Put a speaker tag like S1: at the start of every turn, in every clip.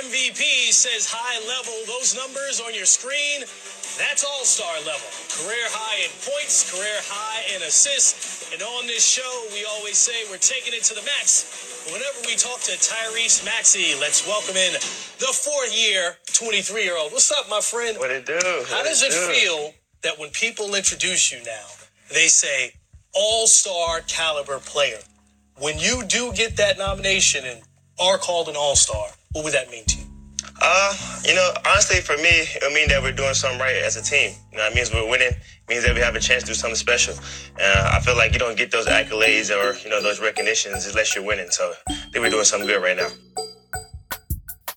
S1: MVP says high level. Those numbers on your screen, that's all star level. Career high in points, career high in assists. And on this show, we always say we're taking it to the max. Whenever we talk to Tyrese Maxey, let's welcome in the fourth year, 23 year old. What's up, my friend?
S2: What it do?
S1: How
S2: What
S1: does it
S2: do?
S1: feel that when people introduce you now, they say all star caliber player? When you do get that nomination and are called an all star, what would that mean to you?
S2: Uh, you know, honestly, for me, it mean that we're doing something right as a team. You know, it means we're winning. It means that we have a chance to do something special. Uh, I feel like you don't get those accolades or you know those recognitions unless you're winning. So I think we're doing something good right now.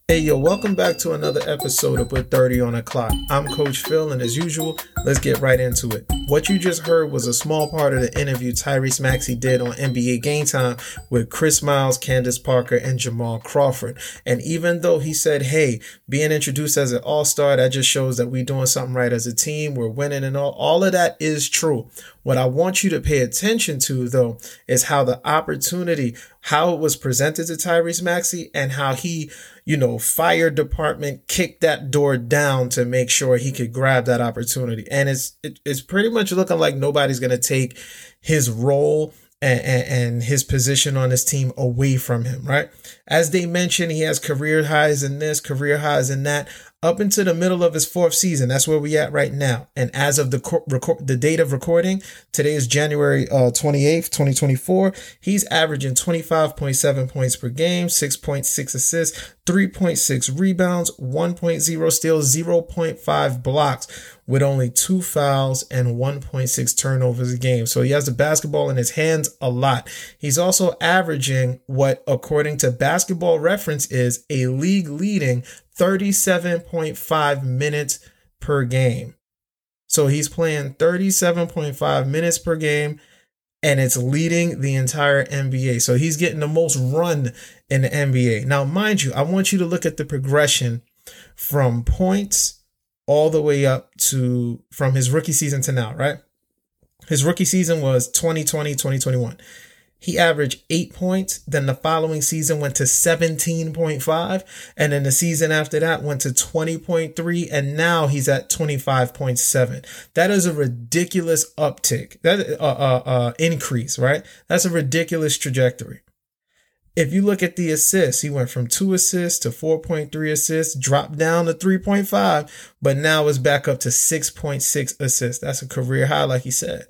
S3: Hey yo, welcome back to another episode of Put 30 on the Clock. I'm Coach Phil, and as usual, let's get right into it. What you just heard was a small part of the interview Tyrese Maxey did on NBA Game Time with Chris Miles, Candace Parker, and Jamal Crawford. And even though he said, hey, being introduced as an all-star, that just shows that we're doing something right as a team, we're winning and all, all of that is true. What I want you to pay attention to, though, is how the opportunity, how it was presented to Tyrese Maxey, and how he, you know, fire department kicked that door down to make sure he could grab that opportunity. And it's it, it's pretty much looking like nobody's gonna take his role and, and, and his position on his team away from him, right? As they mentioned, he has career highs in this, career highs in that up into the middle of his fourth season. That's where we at right now. And as of the co- record, the date of recording, today is January uh, 28th, 2024. He's averaging 25.7 points per game, 6.6 assists, 3.6 rebounds, 1.0 steals, 0.5 blocks with only two fouls and 1.6 turnovers a game. So he has the basketball in his hands a lot. He's also averaging what, according to basketball reference, is a league leading 37.5 minutes per game. So he's playing 37.5 minutes per game and it's leading the entire NBA. So he's getting the most run in the NBA. Now, mind you, I want you to look at the progression from points all the way up to from his rookie season to now, right? His rookie season was 2020, 2021. He averaged eight points. Then the following season went to 17.5. And then the season after that went to 20.3. And now he's at 25.7. That is a ridiculous uptick. That uh, uh, uh, increase, right? That's a ridiculous trajectory. If you look at the assists, he went from two assists to 4.3 assists, dropped down to 3.5, but now is back up to 6.6 assists. That's a career high, like he said.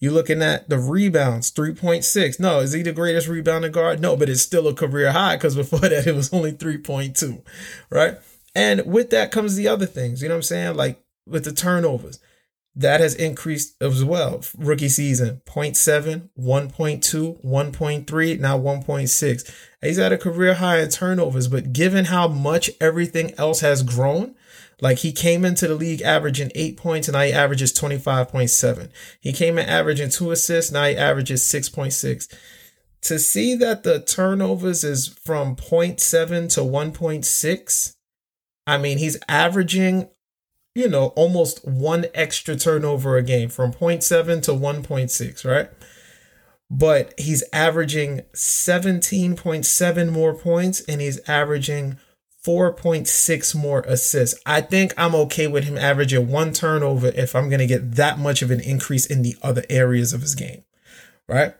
S3: You're looking at the rebounds, 3.6. No, is he the greatest rebounding guard? No, but it's still a career high because before that it was only 3.2, right? And with that comes the other things, you know what I'm saying? Like with the turnovers, that has increased as well. Rookie season, 0.7, 1.2, 1.3, now 1.6. He's at a career high in turnovers, but given how much everything else has grown, like he came into the league averaging eight points and now he averages 25.7. He came in averaging two assists, now he averages 6.6. To see that the turnovers is from 0.7 to 1.6, I mean, he's averaging, you know, almost one extra turnover a game from 0.7 to 1.6, right? But he's averaging 17.7 more points and he's averaging 4.6 more assists. I think I'm okay with him averaging one turnover if I'm going to get that much of an increase in the other areas of his game, right?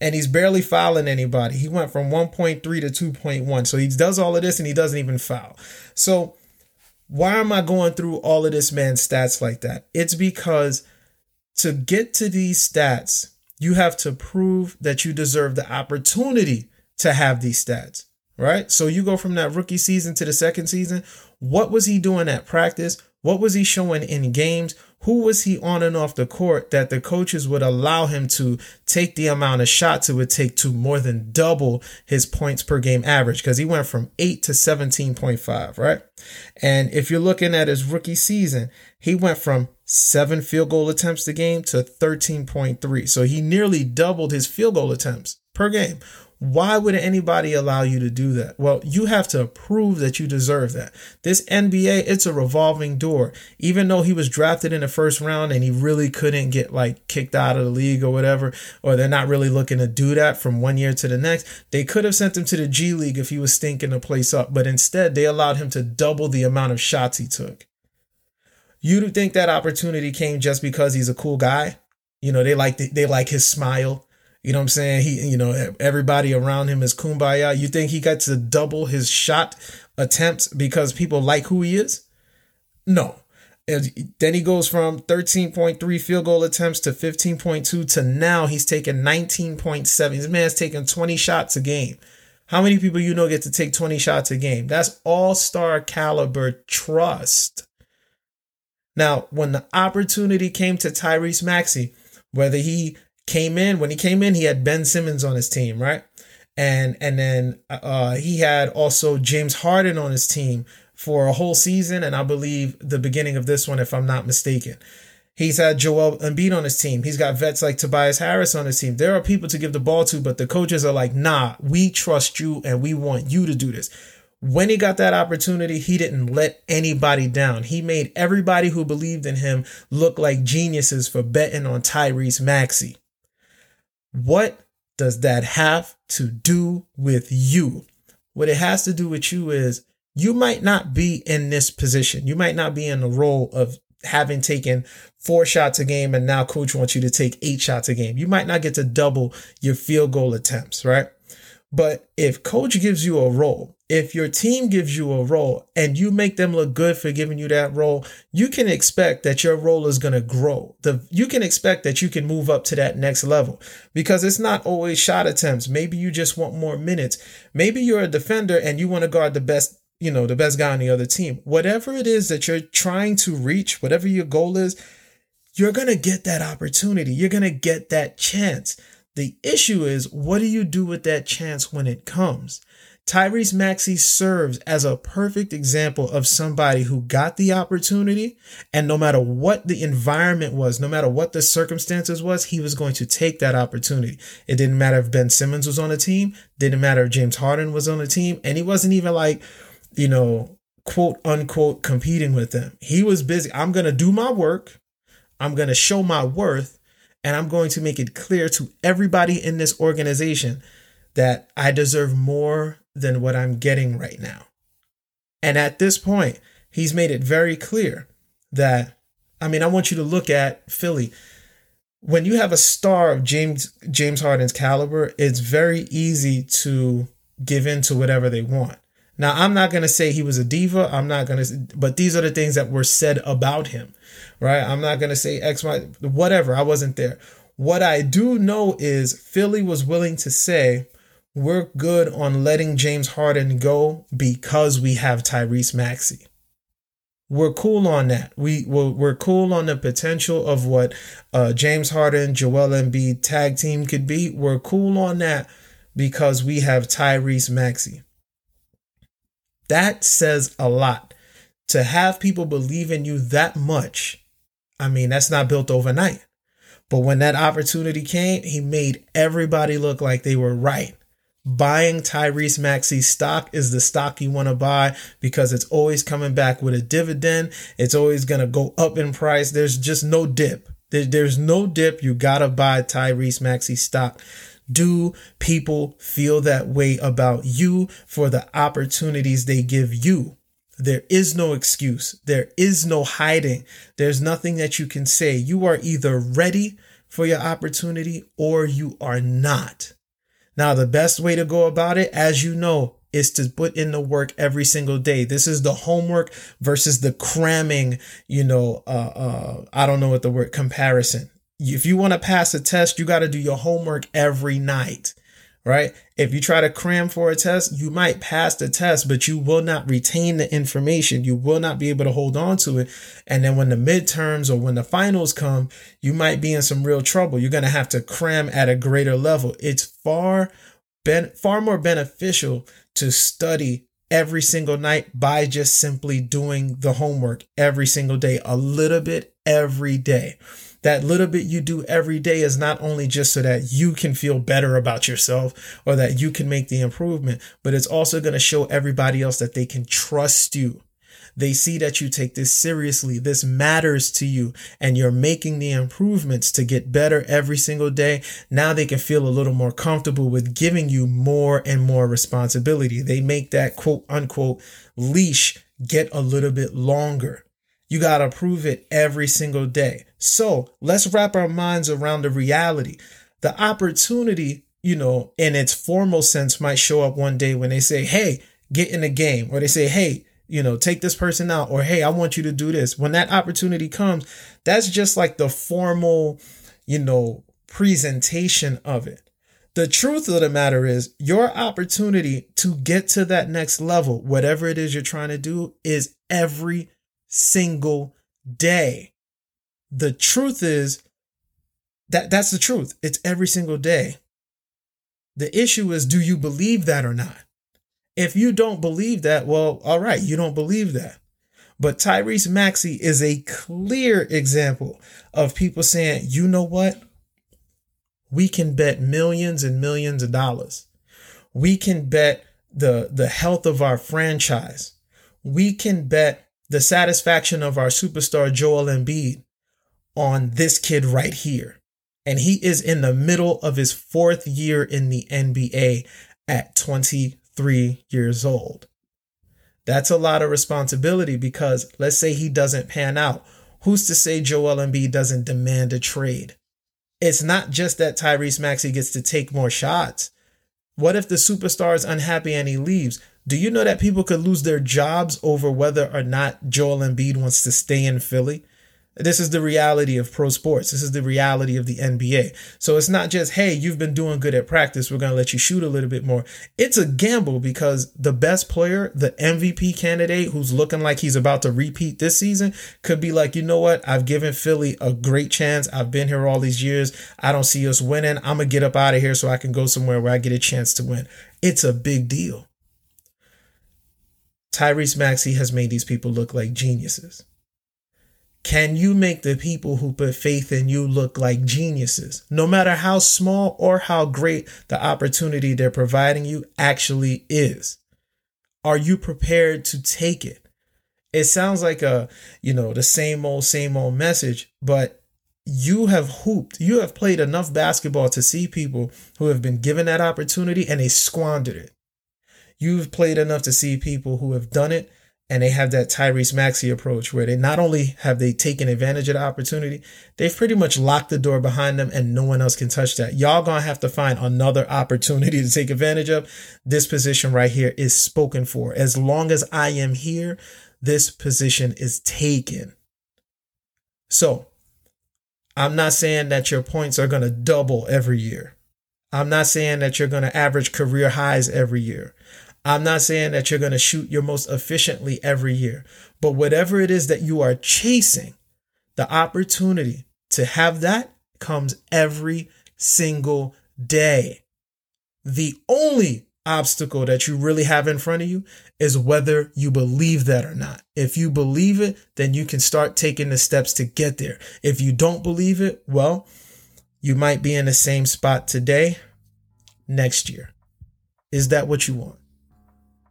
S3: And he's barely fouling anybody. He went from 1.3 to 2.1. So he does all of this and he doesn't even foul. So why am I going through all of this man's stats like that? It's because to get to these stats, you have to prove that you deserve the opportunity to have these stats right? So you go from that rookie season to the second season. What was he doing at practice? What was he showing in games? Who was he on and off the court that the coaches would allow him to take the amount of shots it would take to more than double his points per game average? Because he went from 8 to 17.5, right? And if you're looking at his rookie season, he went from seven field goal attempts a game to 13.3. So he nearly doubled his field goal attempts per game. Why would anybody allow you to do that? Well, you have to prove that you deserve that. This NBA, it's a revolving door. Even though he was drafted in the first round and he really couldn't get like kicked out of the league or whatever, or they're not really looking to do that from one year to the next, they could have sent him to the G League if he was stinking the place up. But instead, they allowed him to double the amount of shots he took. You think that opportunity came just because he's a cool guy? You know, they like they like his smile you know what I'm saying? He, you know, everybody around him is kumbaya. You think he got to double his shot attempts because people like who he is? No. And then he goes from 13.3 field goal attempts to 15.2 to now he's taking 19.7. This man's taking 20 shots a game. How many people you know get to take 20 shots a game? That's all star caliber trust. Now, when the opportunity came to Tyrese Maxey, whether he came in when he came in he had Ben Simmons on his team right? And and then uh, he had also James Harden on his team for a whole season and I believe the beginning of this one if I'm not mistaken. He's had Joel Embiid on his team. He's got vets like Tobias Harris on his team. There are people to give the ball to but the coaches are like nah we trust you and we want you to do this. When he got that opportunity, he didn't let anybody down. He made everybody who believed in him look like geniuses for betting on Tyrese Maxey. What does that have to do with you? What it has to do with you is you might not be in this position. You might not be in the role of having taken four shots a game and now coach wants you to take eight shots a game. You might not get to double your field goal attempts, right? But if coach gives you a role, if your team gives you a role and you make them look good for giving you that role, you can expect that your role is going to grow. The you can expect that you can move up to that next level because it's not always shot attempts. Maybe you just want more minutes. Maybe you're a defender and you want to guard the best, you know, the best guy on the other team. Whatever it is that you're trying to reach, whatever your goal is, you're going to get that opportunity. You're going to get that chance. The issue is, what do you do with that chance when it comes? Tyrese Maxey serves as a perfect example of somebody who got the opportunity and no matter what the environment was, no matter what the circumstances was, he was going to take that opportunity. It didn't matter if Ben Simmons was on the team, didn't matter if James Harden was on the team, and he wasn't even like, you know, quote unquote competing with them. He was busy. I'm going to do my work. I'm going to show my worth and I'm going to make it clear to everybody in this organization that I deserve more than what I'm getting right now. And at this point, he's made it very clear that, I mean, I want you to look at Philly. When you have a star of James James Harden's caliber, it's very easy to give in to whatever they want. Now, I'm not going to say he was a diva. I'm not going to, but these are the things that were said about him, right? I'm not going to say X, Y, whatever. I wasn't there. What I do know is Philly was willing to say, we're good on letting James Harden go because we have Tyrese Maxey. We're cool on that. We we're, we're cool on the potential of what uh, James Harden, Joel Embiid tag team could be. We're cool on that because we have Tyrese Maxey. That says a lot. To have people believe in you that much, I mean, that's not built overnight. But when that opportunity came, he made everybody look like they were right. Buying Tyrese Maxey stock is the stock you want to buy because it's always coming back with a dividend. It's always going to go up in price. There's just no dip. There's no dip. You got to buy Tyrese Maxey stock. Do people feel that way about you for the opportunities they give you? There is no excuse. There is no hiding. There's nothing that you can say. You are either ready for your opportunity or you are not. Now, the best way to go about it, as you know, is to put in the work every single day. This is the homework versus the cramming, you know, uh, uh, I don't know what the word comparison if you want to pass a test, you got to do your homework every night, right? If you try to cram for a test, you might pass the test, but you will not retain the information. You will not be able to hold on to it. And then when the midterms or when the finals come, you might be in some real trouble. You're going to have to cram at a greater level. It's far ben- far more beneficial to study every single night by just simply doing the homework every single day, a little bit every day. That little bit you do every day is not only just so that you can feel better about yourself or that you can make the improvement, but it's also going to show everybody else that they can trust you. They see that you take this seriously. This matters to you and you're making the improvements to get better every single day. Now they can feel a little more comfortable with giving you more and more responsibility. They make that quote unquote leash get a little bit longer. You got to prove it every single day. So let's wrap our minds around the reality. The opportunity, you know, in its formal sense might show up one day when they say, Hey, get in the game, or they say, Hey, you know, take this person out, or Hey, I want you to do this. When that opportunity comes, that's just like the formal, you know, presentation of it. The truth of the matter is, your opportunity to get to that next level, whatever it is you're trying to do, is every single day. The truth is that that's the truth. It's every single day. The issue is, do you believe that or not? If you don't believe that, well, all right, you don't believe that. But Tyrese Maxey is a clear example of people saying, you know what? We can bet millions and millions of dollars. We can bet the, the health of our franchise. We can bet the satisfaction of our superstar Joel Embiid on this kid right here. And he is in the middle of his fourth year in the NBA at 23 years old. That's a lot of responsibility because let's say he doesn't pan out. Who's to say Joel Embiid doesn't demand a trade? It's not just that Tyrese Maxey gets to take more shots. What if the superstar is unhappy and he leaves? Do you know that people could lose their jobs over whether or not Joel Embiid wants to stay in Philly? This is the reality of pro sports. This is the reality of the NBA. So it's not just, hey, you've been doing good at practice. We're going to let you shoot a little bit more. It's a gamble because the best player, the MVP candidate who's looking like he's about to repeat this season, could be like, you know what? I've given Philly a great chance. I've been here all these years. I don't see us winning. I'm going to get up out of here so I can go somewhere where I get a chance to win. It's a big deal. Tyrese Maxey has made these people look like geniuses. Can you make the people who put faith in you look like geniuses? No matter how small or how great the opportunity they're providing you actually is. Are you prepared to take it? It sounds like a, you know, the same old, same old message, but you have hooped, you have played enough basketball to see people who have been given that opportunity and they squandered it. You've played enough to see people who have done it and they have that Tyrese Maxey approach where they not only have they taken advantage of the opportunity, they've pretty much locked the door behind them and no one else can touch that. Y'all gonna have to find another opportunity to take advantage of. This position right here is spoken for. As long as I am here, this position is taken. So I'm not saying that your points are gonna double every year. I'm not saying that you're gonna average career highs every year. I'm not saying that you're going to shoot your most efficiently every year, but whatever it is that you are chasing, the opportunity to have that comes every single day. The only obstacle that you really have in front of you is whether you believe that or not. If you believe it, then you can start taking the steps to get there. If you don't believe it, well, you might be in the same spot today, next year. Is that what you want?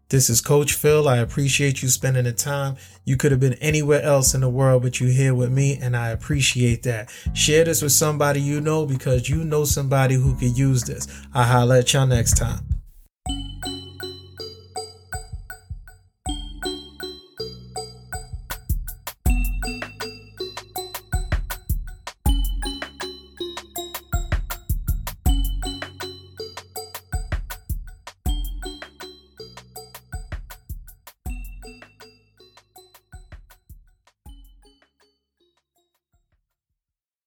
S3: This is Coach Phil. I appreciate you spending the time. You could have been anywhere else in the world, but you're here with me, and I appreciate that. Share this with somebody you know because you know somebody who could use this. I'll holler at y'all next time.